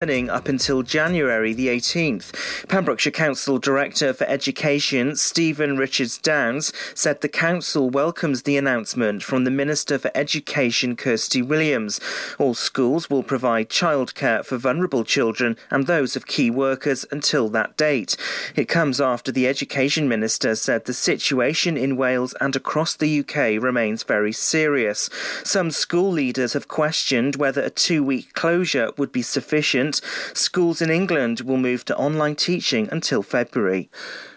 up until January the 18th. Pembrokeshire Council Director for Education, Stephen Richards Downs, said the council welcomes the announcement from the Minister for Education, Kirsty Williams. All schools will provide childcare for vulnerable children and those of key workers until that date. It comes after the Education Minister said the situation in Wales and across the UK remains very serious. Some school leaders have questioned whether a two week closure would be sufficient schools in England will move to online teaching until February.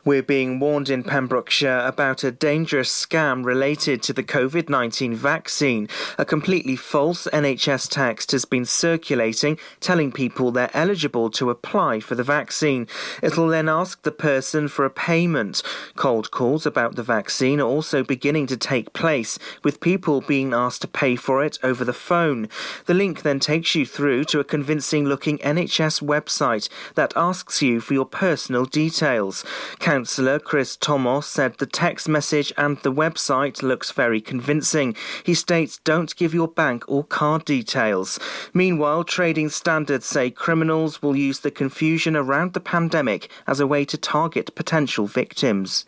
We're being warned in Pembrokeshire about a dangerous scam related to the COVID 19 vaccine. A completely false NHS text has been circulating telling people they're eligible to apply for the vaccine. It'll then ask the person for a payment. Cold calls about the vaccine are also beginning to take place, with people being asked to pay for it over the phone. The link then takes you through to a convincing looking NHS website that asks you for your personal details. Councillor Chris Thomas said the text message and the website looks very convincing. He states don't give your bank or card details. Meanwhile, trading standards say criminals will use the confusion around the pandemic as a way to target potential victims.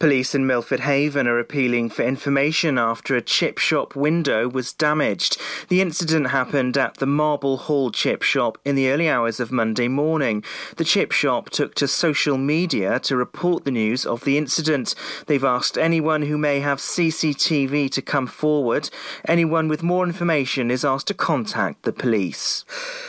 Police in Milford Haven are appealing for information after a chip shop window was damaged. The incident happened at the Marble Hall chip shop in the early hours of Monday morning. The chip shop took to social media to report report the news of the incident. They've asked anyone who may have CCTV to come forward. Anyone with more information is asked to contact the police.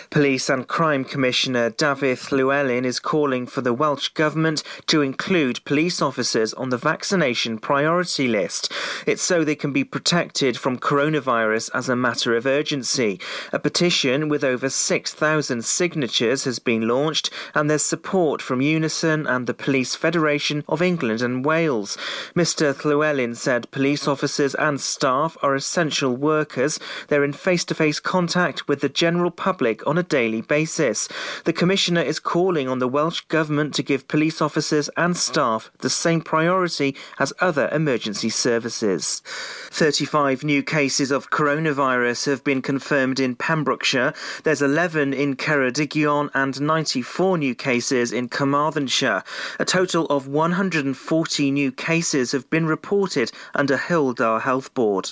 Police and Crime Commissioner Dafydd Llywelyn is calling for the Welsh Government to include police officers on the vaccination priority list. It's so they can be protected from coronavirus as a matter of urgency. A petition with over 6,000 signatures has been launched, and there's support from Unison and the Police Federation Federation of England and Wales. Mr. Llywelyn said police officers and staff are essential workers. They're in face to face contact with the general public on a daily basis. The Commissioner is calling on the Welsh Government to give police officers and staff the same priority as other emergency services. 35 new cases of coronavirus have been confirmed in Pembrokeshire. There's 11 in Ceredigion and 94 new cases in Carmarthenshire. A total of 140 new cases have been reported under Dda Health Board.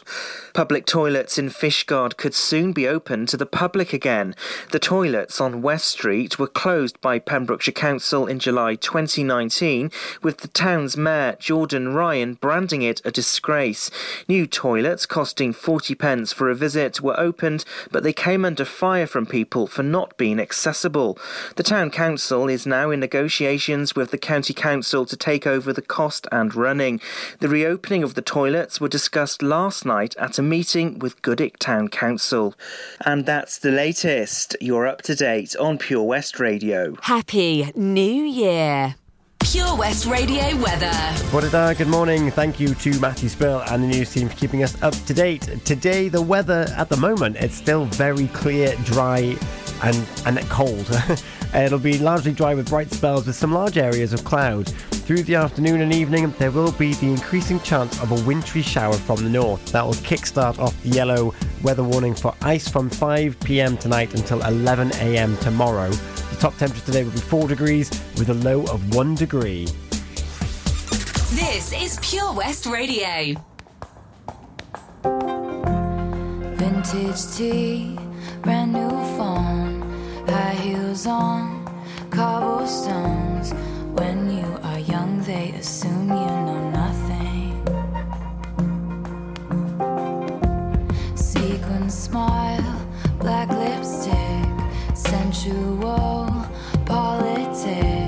Public toilets in Fishguard could soon be open to the public again. The toilets on West Street were closed by Pembrokeshire Council in July 2019, with the town's mayor, Jordan Ryan, branding it a disgrace. New toilets costing 40 pence for a visit were opened, but they came under fire from people for not being accessible. The town council is now in negotiations with the county council Council to take over the cost and running. The reopening of the toilets were discussed last night at a meeting with Goodwick Town Council. And that's the latest. You're up to date on Pure West Radio. Happy New Year. Pure West Radio weather. What a good morning. Thank you to Matthew Spill and the news team for keeping us up to date. Today, the weather at the moment, it's still very clear, dry, and, and cold. Uh, it'll be largely dry with bright spells with some large areas of cloud. Through the afternoon and evening, there will be the increasing chance of a wintry shower from the north. That will kickstart off the yellow weather warning for ice from 5 pm tonight until 11 am tomorrow. The top temperature today will be 4 degrees with a low of 1 degree. This is Pure West Radio. Vintage tea, brand new phone high heels on cobblestones. When you are young, they assume you know nothing. Sequin smile, black lipstick, sensual politics.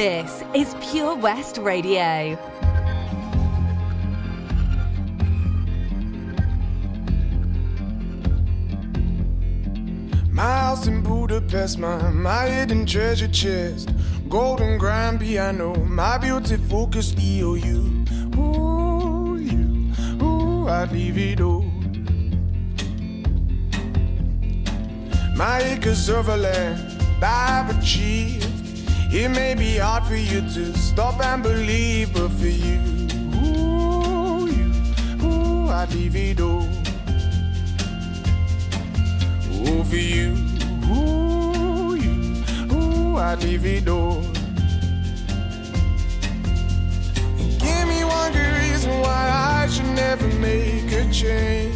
This is Pure West Radio. My house in Budapest, my, my hidden treasure chest. Golden grand piano, my beautiful Castillo. You, ooh, you, ooh, I'd leave it all. My acres of land I've achieved. It may be hard for you to stop and believe, but for you, ooh, you, ooh, I'd leave it all. Ooh, for you, ooh, you, ooh, I'd leave it all. Give me one good reason why I should never make a change.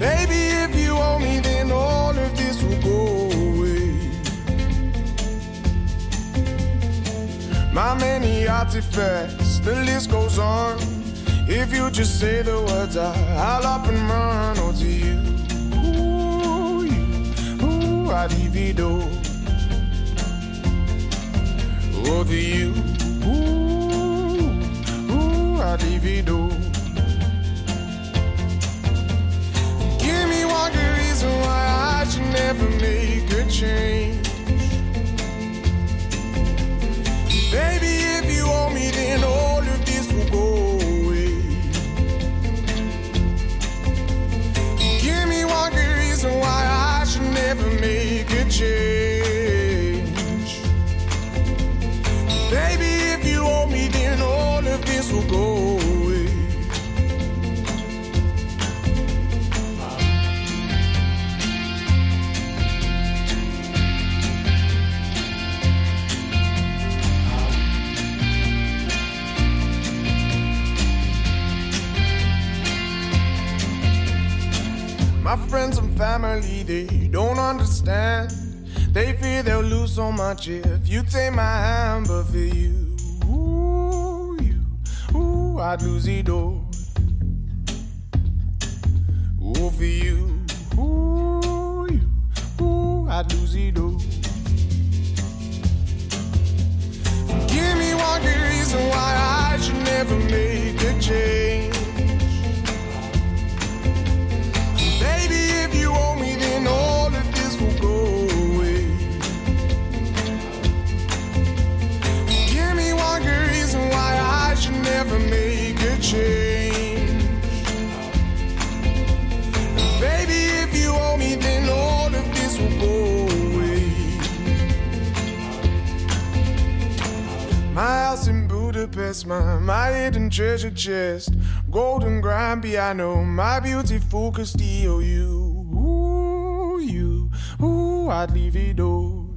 Baby, if you owe me, then all of this will go My many artifacts, the list goes on. If you just say the words, I, I'll up and run. Oh, to you, ooh, you, ooh, I'd divido. Oh, to you, ooh, ooh, I'd divido. Give me one good reason why I should never make a change. Baby, if you owe me, then all of this will go away. Give me one good reason why I should never make a change. They don't understand. They fear they'll lose so much if you take my hand, but for you, ooh, you, ooh, I'd lose it all. Ooh, for you, ooh, you, ooh, I'd lose it all. Give me one good reason why I should never make a change. Rest, my, my hidden treasure chest. Golden grand piano, my beautiful Castillo. You, ooh, you, ooh, I'd leave it all.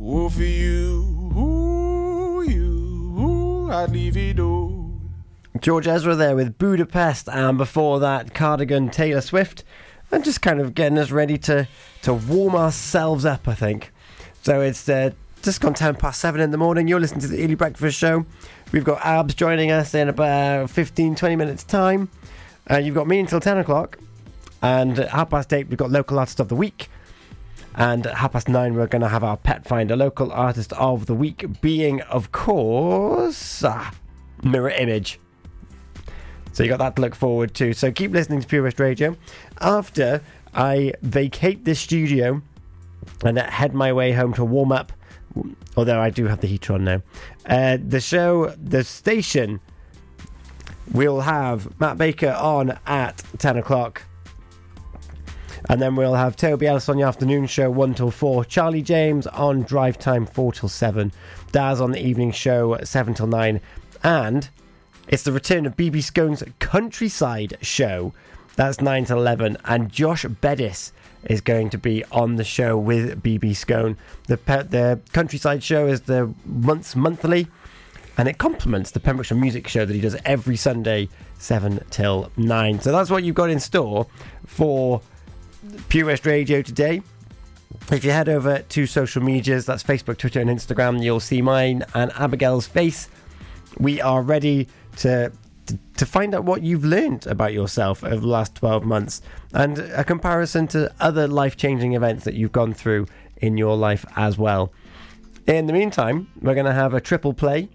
Ooh, for you, ooh, you, ooh, I'd leave it all. George Ezra there with Budapest, and before that, Cardigan, Taylor Swift, and just kind of getting us ready to, to warm ourselves up, I think. So it's uh, just gone 10 past 7 in the morning. You're listening to the Early Breakfast Show. We've got Abz joining us in about 15, 20 minutes' time. Uh, you've got me until 10 o'clock. And at half past 8, we've got Local Artist of the Week. And at half past 9, we're going to have our Pet Finder Local Artist of the Week, being, of course, ah, Mirror Image. So you got that to look forward to. So keep listening to Pure West Radio. After I vacate this studio and head my way home to warm up, although I do have the heater on now. Uh, the show, the station, we'll have Matt Baker on at 10 o'clock. And then we'll have Toby Ellis on the afternoon show 1 till 4. Charlie James on drive time 4 till 7. Daz on the evening show 7 till 9. And it's the return of BB Scone's Countryside show. That's 9 till 11. And Josh Bedis is going to be on the show with BB Scone. The, the Countryside show is the once monthly. And it complements the Pembrokeshire Music Show that he does every Sunday, 7 till 9. So that's what you've got in store for Pure West Radio today. If you head over to social medias, that's Facebook, Twitter, and Instagram, you'll see mine and Abigail's face. We are ready to to, find out what you've learned about yourself over the last 12 months and a comparison to other life changing events that you've gone through in your life as well. In the meantime, we're going to have a triple play.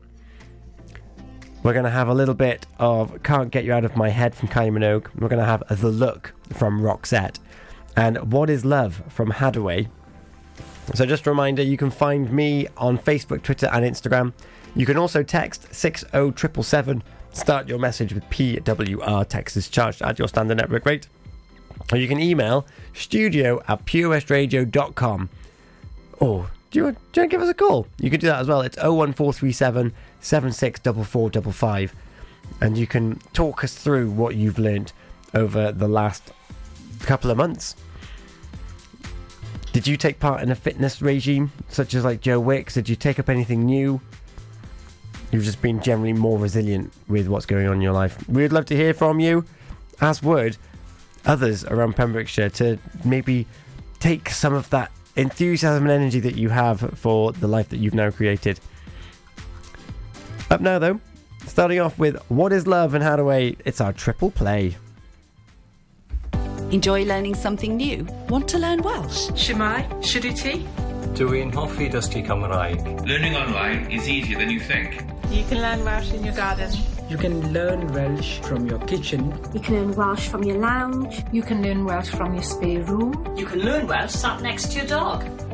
We're going to have a little bit of Can't Get You Out of My Head from Kylie Minogue. We're going to have The Look from Roxette. And What is Love from Hadaway. So, just a reminder you can find me on Facebook, Twitter, and Instagram. You can also text 60777. Start your message with PWR. Text is charged at your standard network rate. Or you can email studio at purewestradio.com. Or do you, want, do you want to give us a call? You can do that as well. It's 01437 764455. And you can talk us through what you've learned over the last couple of months. Did you take part in a fitness regime, such as like Joe Wicks? Did you take up anything new? You've just been generally more resilient with what's going on in your life. We'd love to hear from you, as would others around Pembrokeshire, to maybe take some of that enthusiasm and energy that you have for the life that you've now created. Up now, though, starting off with What is Love and Hadaway, it's our triple play. Enjoy learning something new? Want to learn Welsh? Shwmae, Shuduti. Dwi'n hoffi dysgu Cymraeg. Learning online is easier than you think. You can learn Welsh in your garden. You can learn Welsh from your kitchen. You can learn Welsh from your lounge. You can learn Welsh from your spare room. You can learn Welsh sat next to your dog.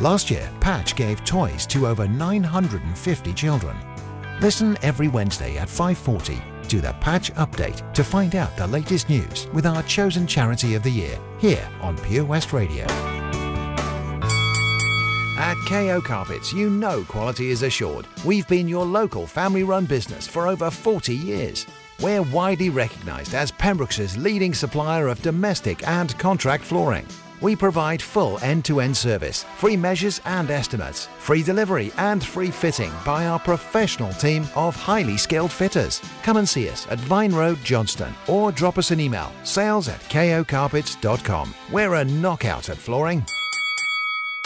Last year, Patch gave toys to over 950 children. Listen every Wednesday at 5:40 to the Patch Update to find out the latest news with our chosen charity of the year here on Pure West Radio. At KO Carpets, you know quality is assured. We've been your local family-run business for over 40 years. We're widely recognised as Pembrokeshire's leading supplier of domestic and contract flooring. We provide full end-to-end service, free measures and estimates, free delivery and free fitting by our professional team of highly skilled fitters. Come and see us at Vine Road, Johnston, or drop us an email, sales at kocarpets.com. We're a knockout at flooring.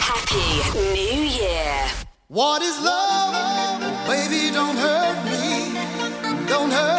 Happy New Year. What is love? Baby, don't hurt me. Don't hurt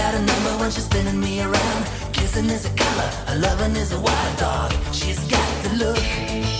got a number when she's spinning me around. Kissing is a color, loving is a wild dog. She's got the look.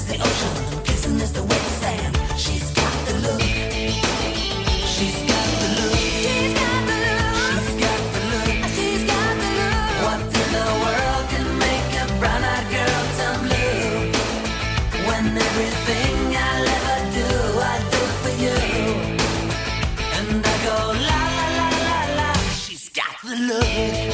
is the ocean, kissing is the wet sand. She's got the look. She's got the look. She's got the look. She's got the look. What in the world can make a girl turn blue? When everything I ever do, I do for you, and I go la la la la la. She's got the look.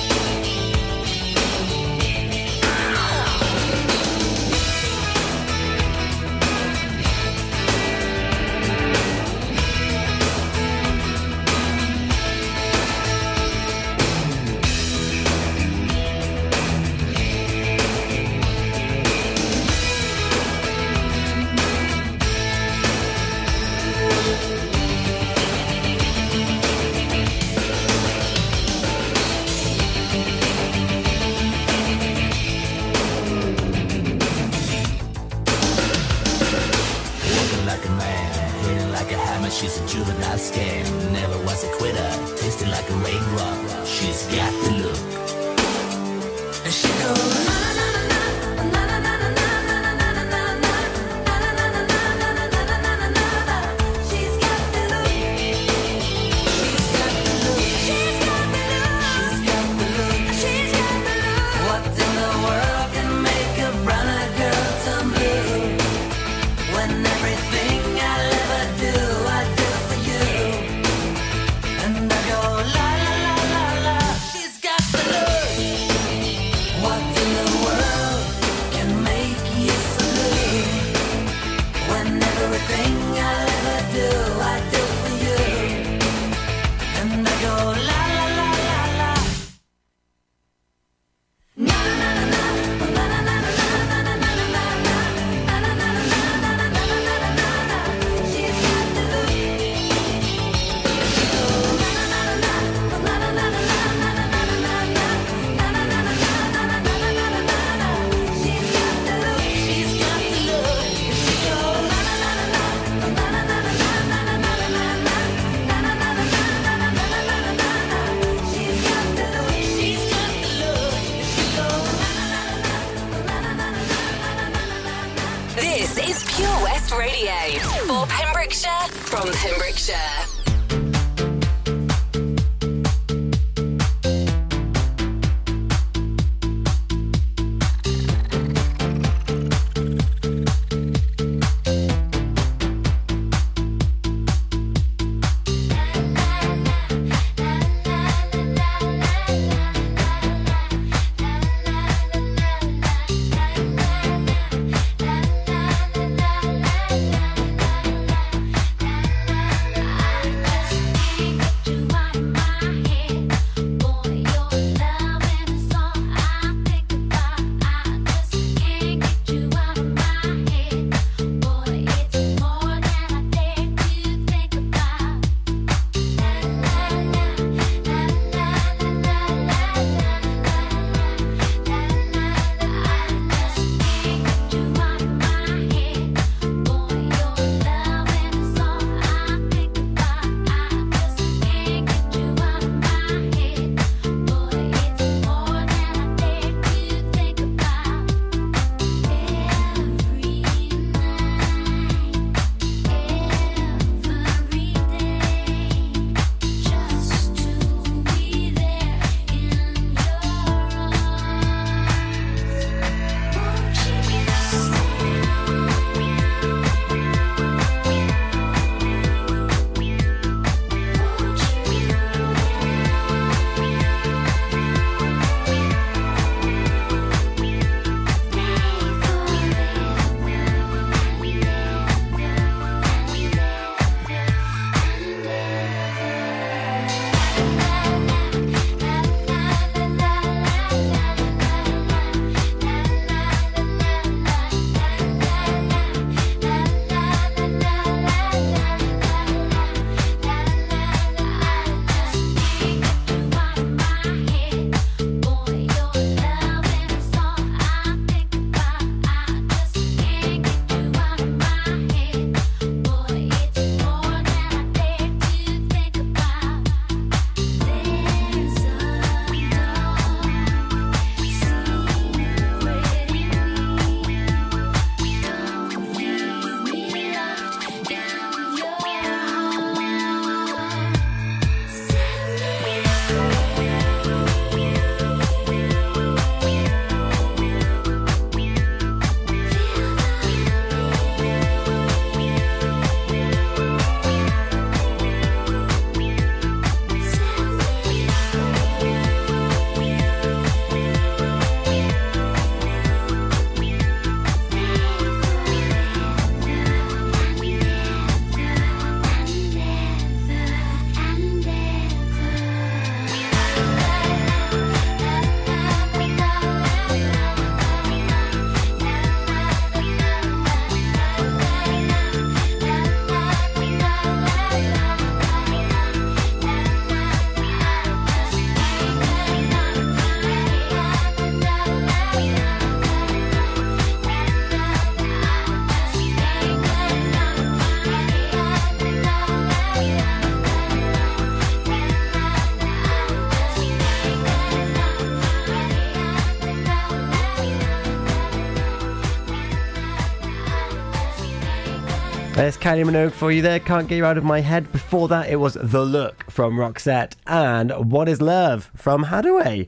There's Kylie Minogue for you there. Can't get you out of my head. Before that, it was The Look from Roxette and What is Love from Hadaway.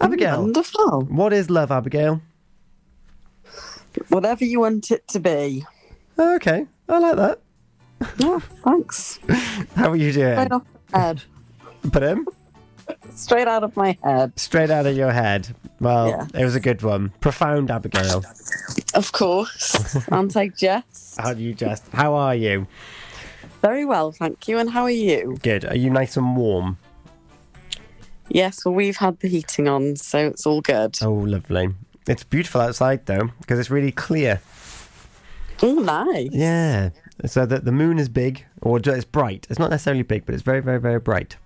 Abigail. Wonderful. What is love, Abigail? Whatever you want it to be. Okay, I like that. Oh, thanks. How are you doing? Straight off head. Put him? Straight out of my head. Straight out of your head. Well, Yeah. it was a good one. Profound, Abigail. Of course. Aren't I, Jess? How do you just? How are you? Very well, thank you. And how are you? Good. Are you nice and warm? Yes, well, we've had the heating on, so it's all good. Oh, lovely. It's beautiful outside though, because it's really clear. Oh, nice. Yeah. So that the moon is big, or it's bright. It's not necessarily big, but it's very, very, very bright.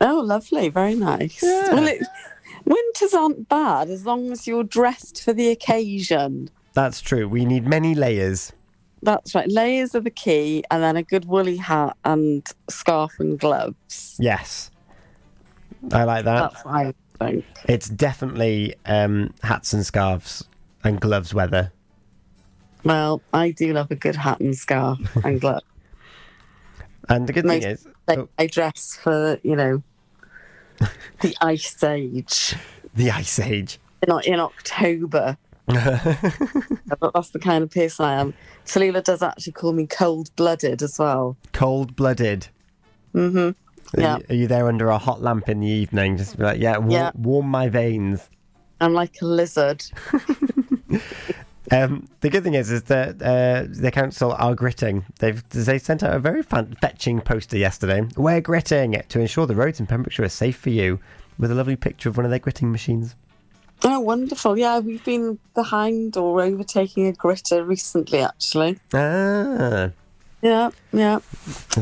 Oh, lovely. Very nice. Well, it, winters aren't bad as long as you're dressed for the occasion. That's true. We need many layers. That's right. Layers are the key, and then a good woolly hat and scarf and gloves. Yes. I like that. That's what I think. It's definitely um, hats and scarves and gloves weather. Well, I do love a good hat and scarf and gloves. And the good Most thing is, I, I dress for, you know, the ice age. the Ice Age. In, in October. But That's the kind of person I am. Tallulah does actually call me cold blooded as well. Cold blooded. hmm Are, Yeah. you, are you there under a hot lamp in the evening? Just be like, yeah, Yeah. warm my veins. I'm like a lizard. Um, the good thing is, is that uh, the council are gritting. They've they sent out a very fun, fetching poster yesterday. We're gritting to ensure the roads in Pembrokeshire are safe for you, with a lovely picture of one of their gritting machines. Oh, wonderful. Yeah, we've been behind or overtaking a gritter recently, actually. Ah, Yeah, yeah.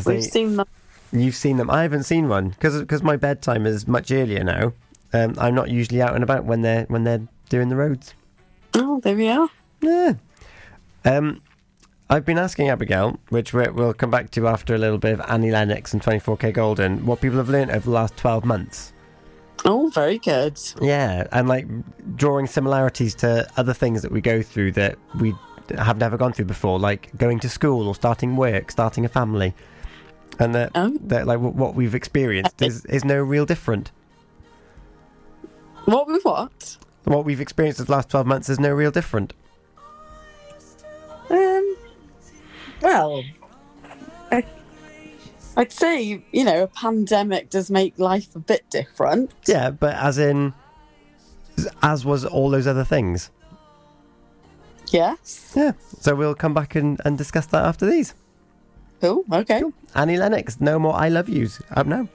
We've seen them. you've seen them. I haven't seen one because my bedtime is much earlier now. Um, I'm not usually out and about when they're when they're doing the roads. Oh, there we are. Yeah. Um, I've been asking Abigail, which we we'll come back to after a little bit of Annie Lennox and 24kGoldn, what people have learned over the last 12 months. Oh, very good. Yeah, and like drawing similarities to other things that we go through that we have never gone through before, like going to school or starting work, starting a family, and that, that like what we've experienced is, is no real different. What with what? What we've experienced the last 12 months is no real different. Um, well, I, I'd say, you know, a pandemic does make life a bit different. Yeah, but as in, as was all those other things. Yes. Yeah. So we'll come back and, and discuss that after these. Cool. Okay. Annie Lennox, no more I love yous. Up now.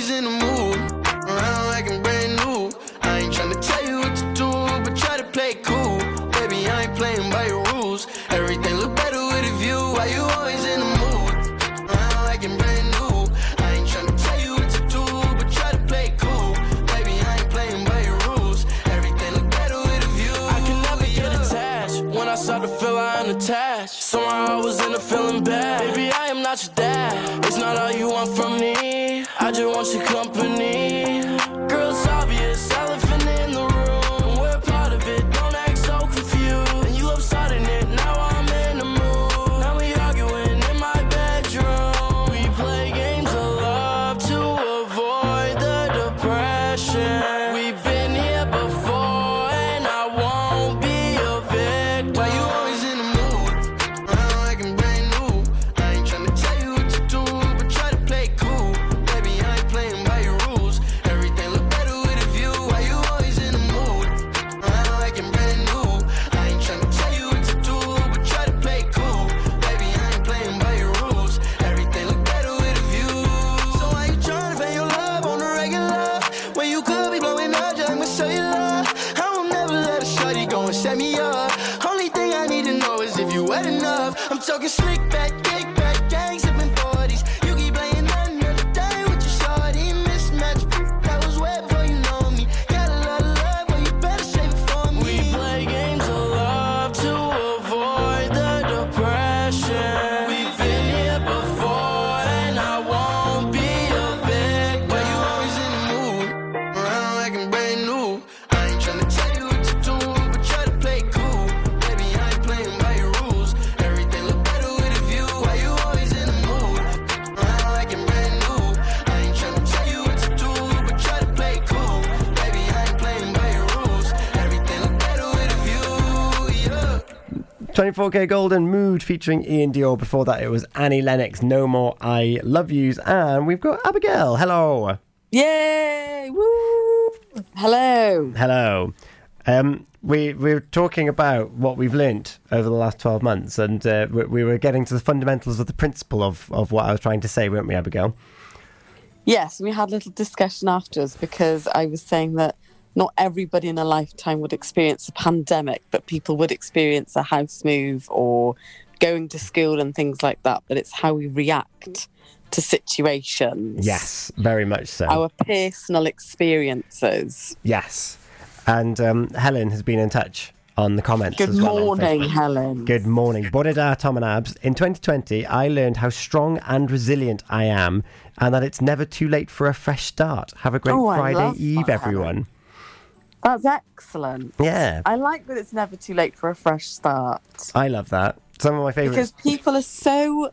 Why 24kGoldn Mood featuring iann dior. Before that, it was Annie Lennox, No More I Love Yous. And we've got Abigail. Hello. Yay! Woo! Hello. Hello. Um, we, we were talking about what we've learnt over the last 12 months, and uh, we, we were getting to the fundamentals of the principle of, of what I was trying to say, weren't we, Abigail? Yes, we had a little discussion afterwards because I was saying that not everybody in a lifetime would experience a pandemic, but people would experience a house move or going to school and things like that. But it's how we react to situations. Yes, very much so. Our personal experiences. Yes. And um, Helen has been in touch on the comments Good as well. morning, Helen. Good morning. Bore da, Tom and Abz. In 2020, I learned how strong and resilient I am and that it's never too late for a fresh start. Have a great Oh, Friday Eve, that, everyone. That's excellent. Yeah. I like that it's never too late for a fresh start. I love that. Some of my favourites. Because people are so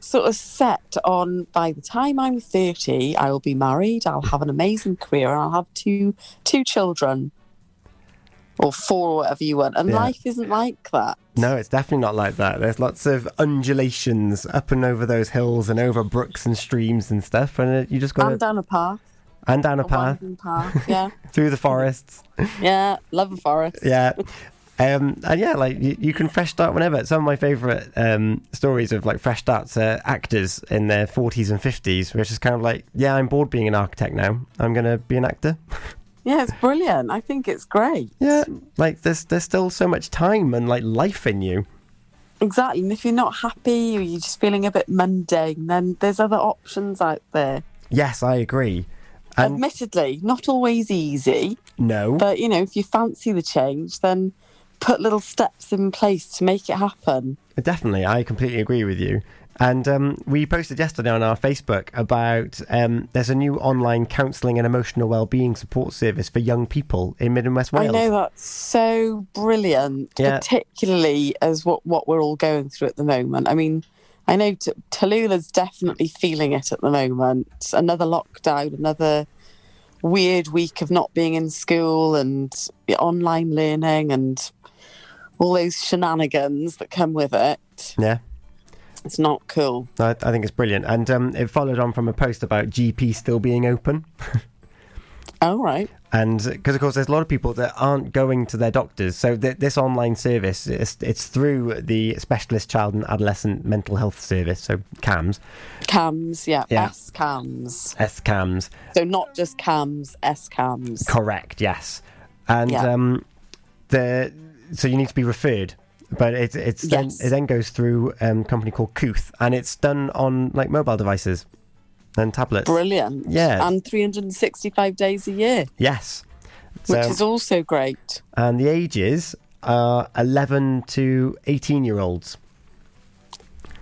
sort of set on by the time I'm 30, I will be married, I'll have an amazing career, and I'll have two two children. Or four, or whatever you want. And Yeah. life isn't like that. No, it's definitely not like that. There's lots of undulations up and over those hills and over brooks and streams and stuff, and you just got to down a path. And down a, a path path. Yeah. through the forests. yeah. Love a forest. yeah. Um, and yeah, like you, you can fresh start whenever. Some of my favourite um, stories of like fresh starts are actors in their 40s and 50s, which is kind of like, yeah, I'm bored being an architect now. I'm going to be an actor. Yeah, it's brilliant. I think it's great. yeah, like there's there's still so much time and like life in you. Exactly. And if you're not happy or you're just feeling a bit mundane, then there's other options out there. Yes, I agree. And Admittedly, not always easy, no, but you know, if you fancy the change, then put little steps in place to make it happen. Definitely, I completely agree with you. And um, we posted yesterday on our Facebook about um, there's a new online counselling and emotional well-being support service for young people in Mid and West Wales. I know that's so brilliant, Yeah. particularly as what, what we're all going through at the moment. I mean, I know T- Tallulah's definitely feeling it at the moment. Another lockdown, another weird week of not being in school and online learning and all those shenanigans that come with it. Yeah, It's not cool. I, I think it's brilliant. And um, it followed on from a post about GP still being open. All right. And because, of course, there's a lot of people that aren't going to their doctors. So th- this online service, it's, it's through the Specialist Child and Adolescent Mental Health Service, so CAMHS, CAMHS, yeah, Yeah. S CAMHS. SCAMHS. So not just CAMHS, S CAMHS. Correct, yes. And Yeah. um, the so you need to be referred, but it's it's then it then goes through um, a company called Kooth, and it's done on like mobile devices and tablets. Brilliant. Yeah. And 365 days a year, Yes. which is also great. and the ages are 11 to 18 year olds.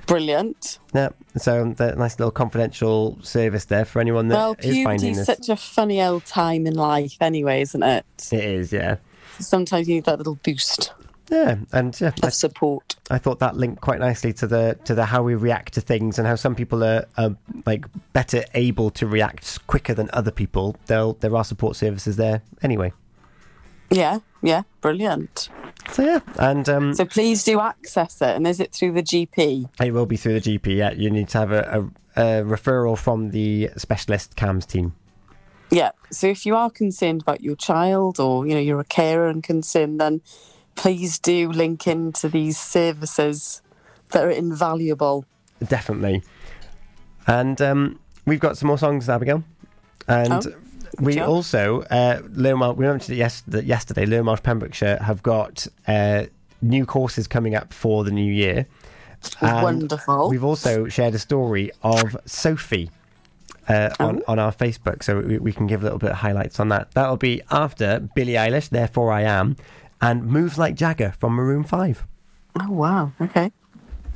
Brilliant. Yeah, so that nice little confidential service there for anyone that Well, is finding puberty's this. such a funny old time in life anyway, isn't it? It is, yeah. Sometimes you need that little boost Yeah, and yeah, I, of support. I thought that linked quite nicely to the to the how we react to things and how some people are, are like better able to react quicker than other people. They'll there are support services there anyway. Yeah, yeah, brilliant. So yeah, and um, So please do access it. And is it through the GP? it will be through the GP. Yeah, you need to have a, a, a referral from the specialist CAMHS team. Yeah. So if you are concerned about your child or, you know, you're a carer and concerned, then please do link into these services that are invaluable. Definitely. And um, we've got some more songs, Abigail. And Oh, we job. also, uh, we mentioned it yes, yesterday, Learn Welsh Pembrokeshire have got uh, new courses coming up for the new year. And Wonderful. We've also shared a story of Sophie uh, on, on our Facebook, so we, we can give a little bit of highlights on that. That'll be after Billie Eilish, Therefore I Am, and Moves Like Jagger from Maroon 5. Oh, wow. Okay.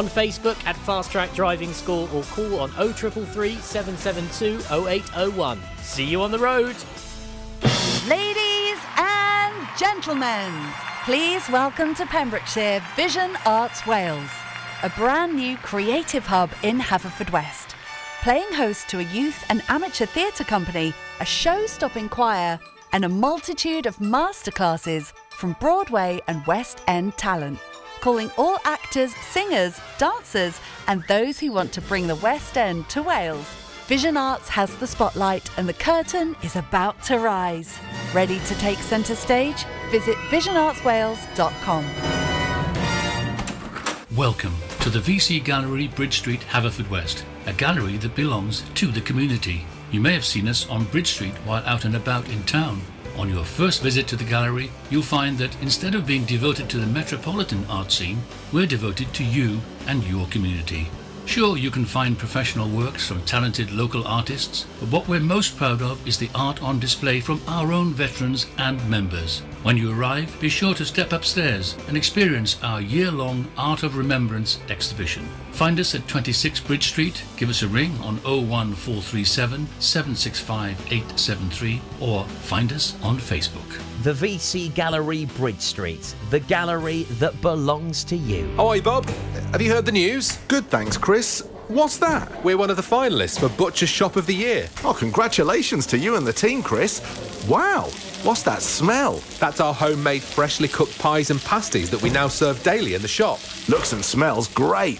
on Facebook at Fast Track Driving School or call on 0333 772 0801. See you on the road. Ladies and gentlemen, please welcome to Pembrokeshire Vision Arts Wales, a brand new creative hub in Haverfordwest. Playing host to a youth and amateur theatre company, a show stopping choir, and a multitude of masterclasses from Broadway and West End talent. Calling all actors, singers, dancers, and those who want to bring the West End to Wales. Vision Arts has the spotlight and the curtain is about to rise. Ready to take centre stage? Visit visionartswales.com. Welcome to the VC Gallery, Bridge Street, Haverfordwest, a gallery that belongs to the community. You may have seen us on Bridge Street while out and about in town. On your first visit to the gallery, you'll find that instead of being devoted to the metropolitan art scene, we're devoted to you and your community. Sure, you can find professional works from talented local artists, but what we're most proud of is the art on display from our own veterans and members. When you arrive, be sure to step upstairs and experience our year long Art of Remembrance exhibition. Find us at 26 Bridge Street, give us a ring on 01437 765 873, or find us on Facebook. The VC Gallery, Bridge Street, the gallery that belongs to you. Hi, Bob. Have you heard the news? Good, thanks, Chris. What's that? We're one of the finalists for Butcher's Shop of the Year. Oh, congratulations to you and the team, Chris. Wow, what's that smell? That's our homemade, freshly cooked pies and pasties that we now serve daily in the shop. Looks and smells great.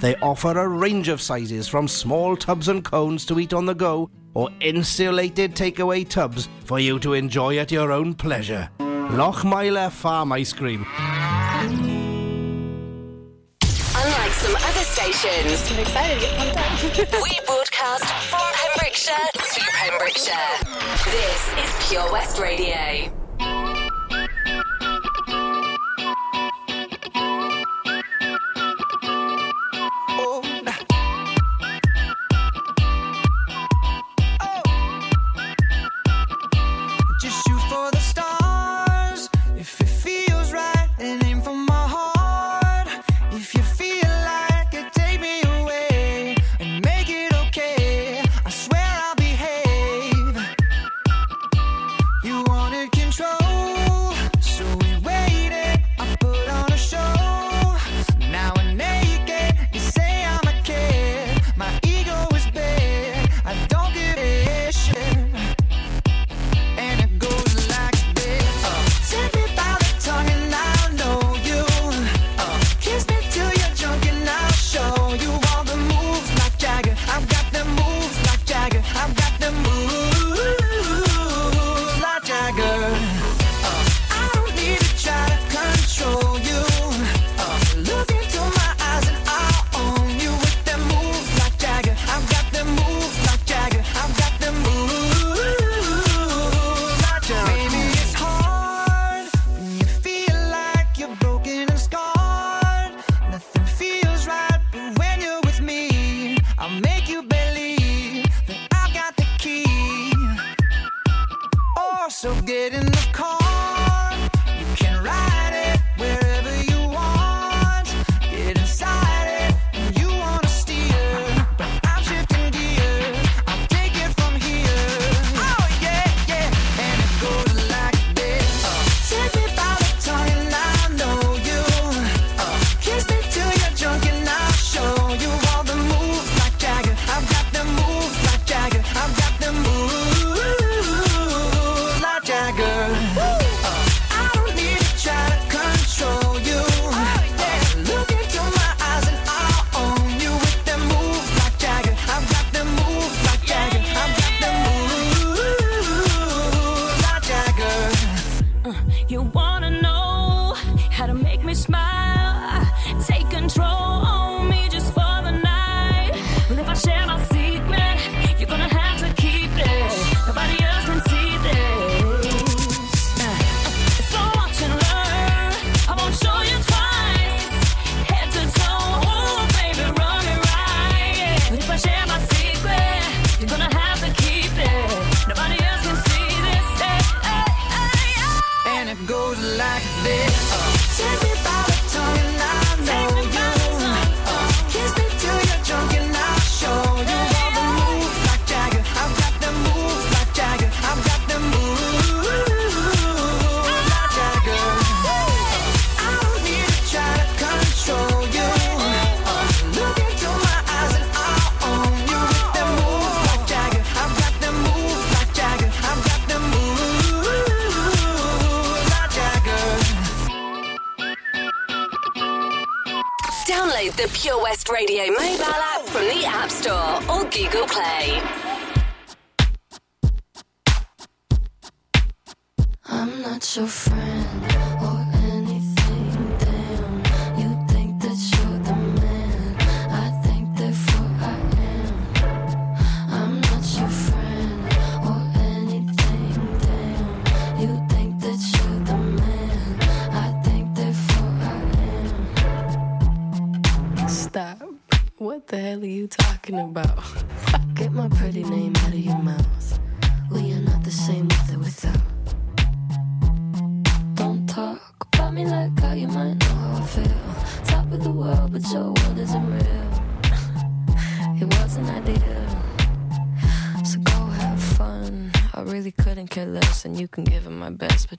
They offer a range of sizes from small tubs and cones to eat on the go or insulated takeaway tubs for you to enjoy at your own pleasure. Lochmeyler Farm Ice Cream. Unlike some other stations, I'm excited to get pumped up. we broadcast from Pembrokeshire to Pembrokeshire. This is Pure West Radio.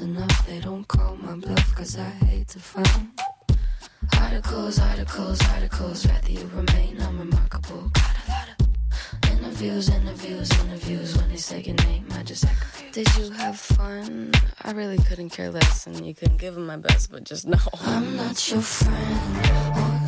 enough. They don't call my bluff, cause I hate to find articles, articles, articles. Rather you remain unremarkable. Got a lot of interviews, interviews, interviews. When they say your name, I just act confused. Did you have fun? I really couldn't care less, and you couldn't give them my best, but just know I'm not your friend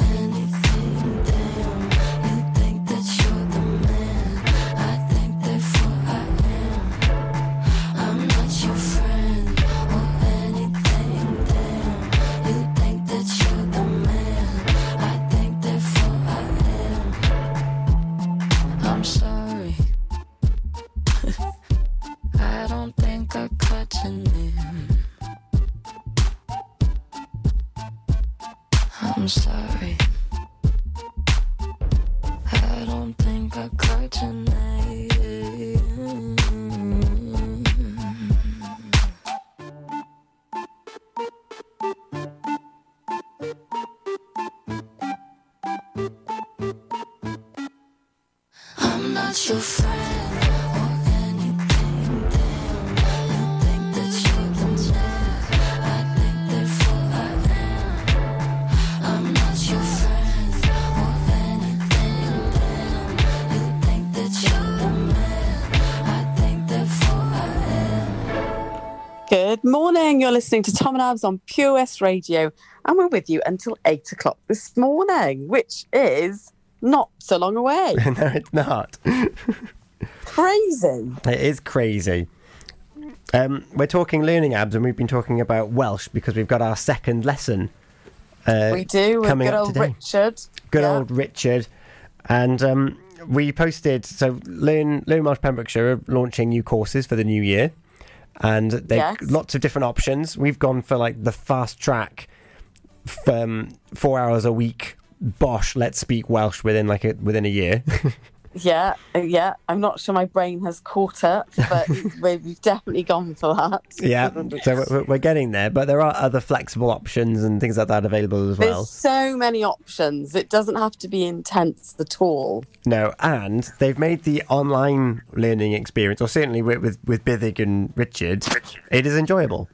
morning. You're listening to Tom and Abz on Pure West Radio, and we're with you until eight o'clock this morning, which is not so long away. no, it's not. Crazy. It is crazy. Um, we're talking learning abs, and we've been talking about Welsh because we've got our second lesson. Uh, we do with coming good up old today. Richard. Good Yeah. old Richard, and um, we posted so Learn Learn Welsh Pembrokeshire are launching new courses for the new year, and they Yes. lots of different options. We've gone for like the fast track, um, four hours a week. Bosh, let's speak Welsh within like a, within a year. Yeah, yeah. I'm not sure my brain has caught up, but we- we've definitely gone for that. yeah, so we're, we're getting there, but there are other flexible options and things like that available as well. There's so many options. It doesn't have to be intense at all. No, and they've made the online learning experience, or certainly with with, with Bithig and Richard, it is enjoyable.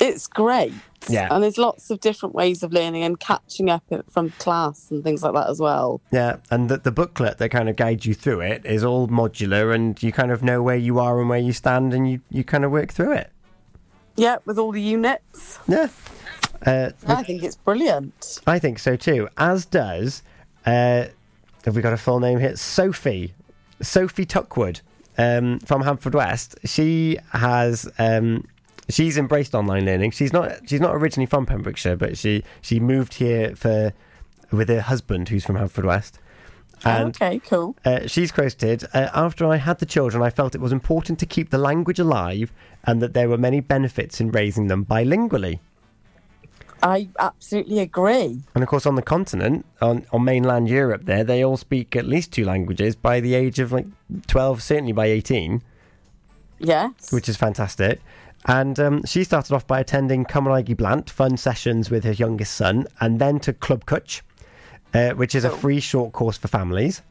It's great. Yeah. And there's lots of different ways of learning and catching up from class and things like that as well. Yeah, and the, the booklet that kind of guides you through it is all modular, and you kind of know where you are and where you stand, and you, you kind of work through it. Yeah, with all the units. Yeah. Uh, I think it's brilliant. I think so too. As does, uh, have we got a full name here? Sophie, Sophie Tuckwood um, from Haverfordwest. She has. Um, She's embraced online learning. She's not. She's not originally from Pembrokeshire, but she she moved here for with her husband, who's from Haverfordwest. And okay, cool. uh, she's quoted uh, After I had the children, I felt it was important to keep the language alive and that there were many benefits in raising them bilingually. I absolutely agree. And of course, on the continent, on, on mainland Europe, there, they all speak at least two languages by the age of like 12, certainly by 18, Yes. which is fantastic. And um, she started off by attending Cymraeg Blant fun sessions with her youngest son, and then to Clwb Cwtch. uh, which is a free short course for families.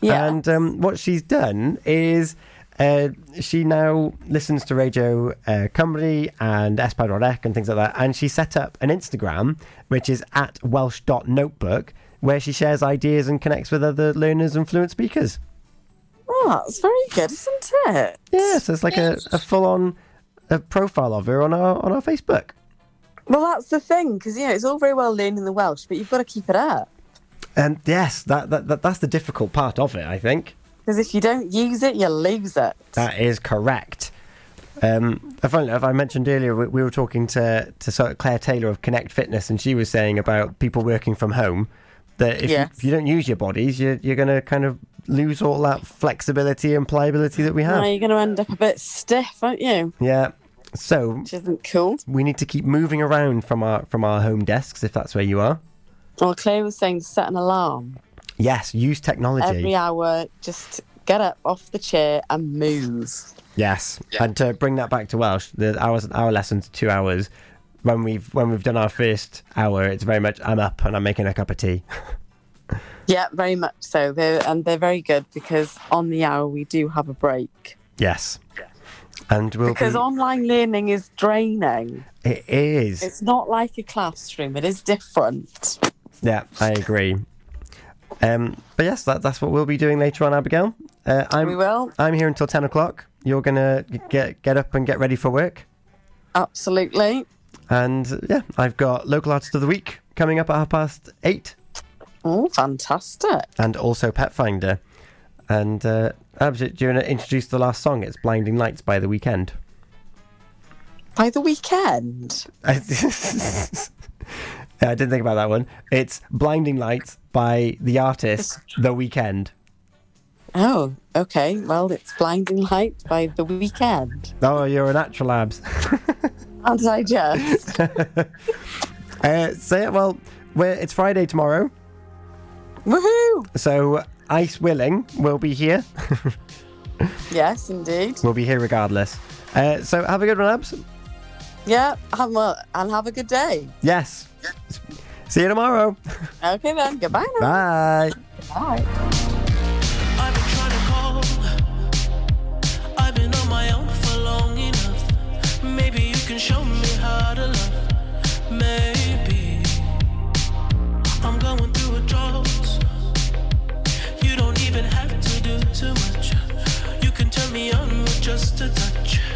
Yeah. And um, what she's done is uh, she now listens to Radio uh, Cymru and Espadrodec and things like that. And she set up an Instagram, which is at welsh.notebook, where she shares ideas and connects with other learners and fluent speakers. Oh, that's very good, isn't it? Yeah, so it's like a, a full on a profile of her on our on our Facebook. Well, that's the thing, because, you know, it's all very well learning the Welsh, but you've got to keep it up. And yes, that, that, that that's the difficult part of it, I think. Because if you don't use it, you lose it. That is correct. Um, funnily enough, I mentioned earlier we, we were talking to to sort of Claire Taylor of Connect Fitness, and she was saying about people working from home that if, Yes. you, if you don't use your bodies, you're you're going to kind of lose all that flexibility and pliability that we have. you're going to end up a bit stiff, aren't you? Yeah. So Which isn't cool. we need to keep moving around from our from our home desks if that's where you are. Well, Claire was saying set an alarm Yes, use technology. every hour. Just get up off the chair and move. Yes, and to bring that back to Welsh, the hours our lessons two hours. When we've when we've done our first hour, it's very much I'm up and I'm making a cup of tea. Yeah, very much so. They're, and they're very good because on the hour we do have a break. Yes, and we'll Because be, online learning is draining. it is. It's not like a classroom. It is different. Yeah, I agree. Um, but yes, that, that's what we'll be doing later on, Abigail. Uh, I'm, We will. I'm here until ten o'clock. You're gonna get get up and get ready for work. Absolutely. And yeah, I've got local artist of the week coming up at half past eight. Oh, fantastic! and also Pet Finder. And uh, Abz, do you want to introduce the last song? It's Blinding Lights by The Weeknd. By the weekend. I, didn't think about that one. It's Blinding Lights by the artist The Weeknd. Oh, okay. Well, it's Blinding Lights by the weekend. Oh, you're a natural, Abz. Aren't I just? uh, so, yeah, well, we're, it's Friday tomorrow. Woohoo! So, Ice Willing will be here. yes, indeed. we'll be here regardless. Uh, so, have a good one, Abz. Yeah, have, well, and have a good day. Yes. See you tomorrow. Okay then. Goodbye now. Bye. Bye. I've been trying to call. I've been on my own for long enough. Maybe you can show me how to love. A touch,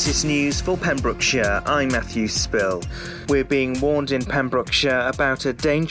latest news for Pembrokeshire, I'm Matthew Spill. We're being warned in Pembrokeshire about a dangerous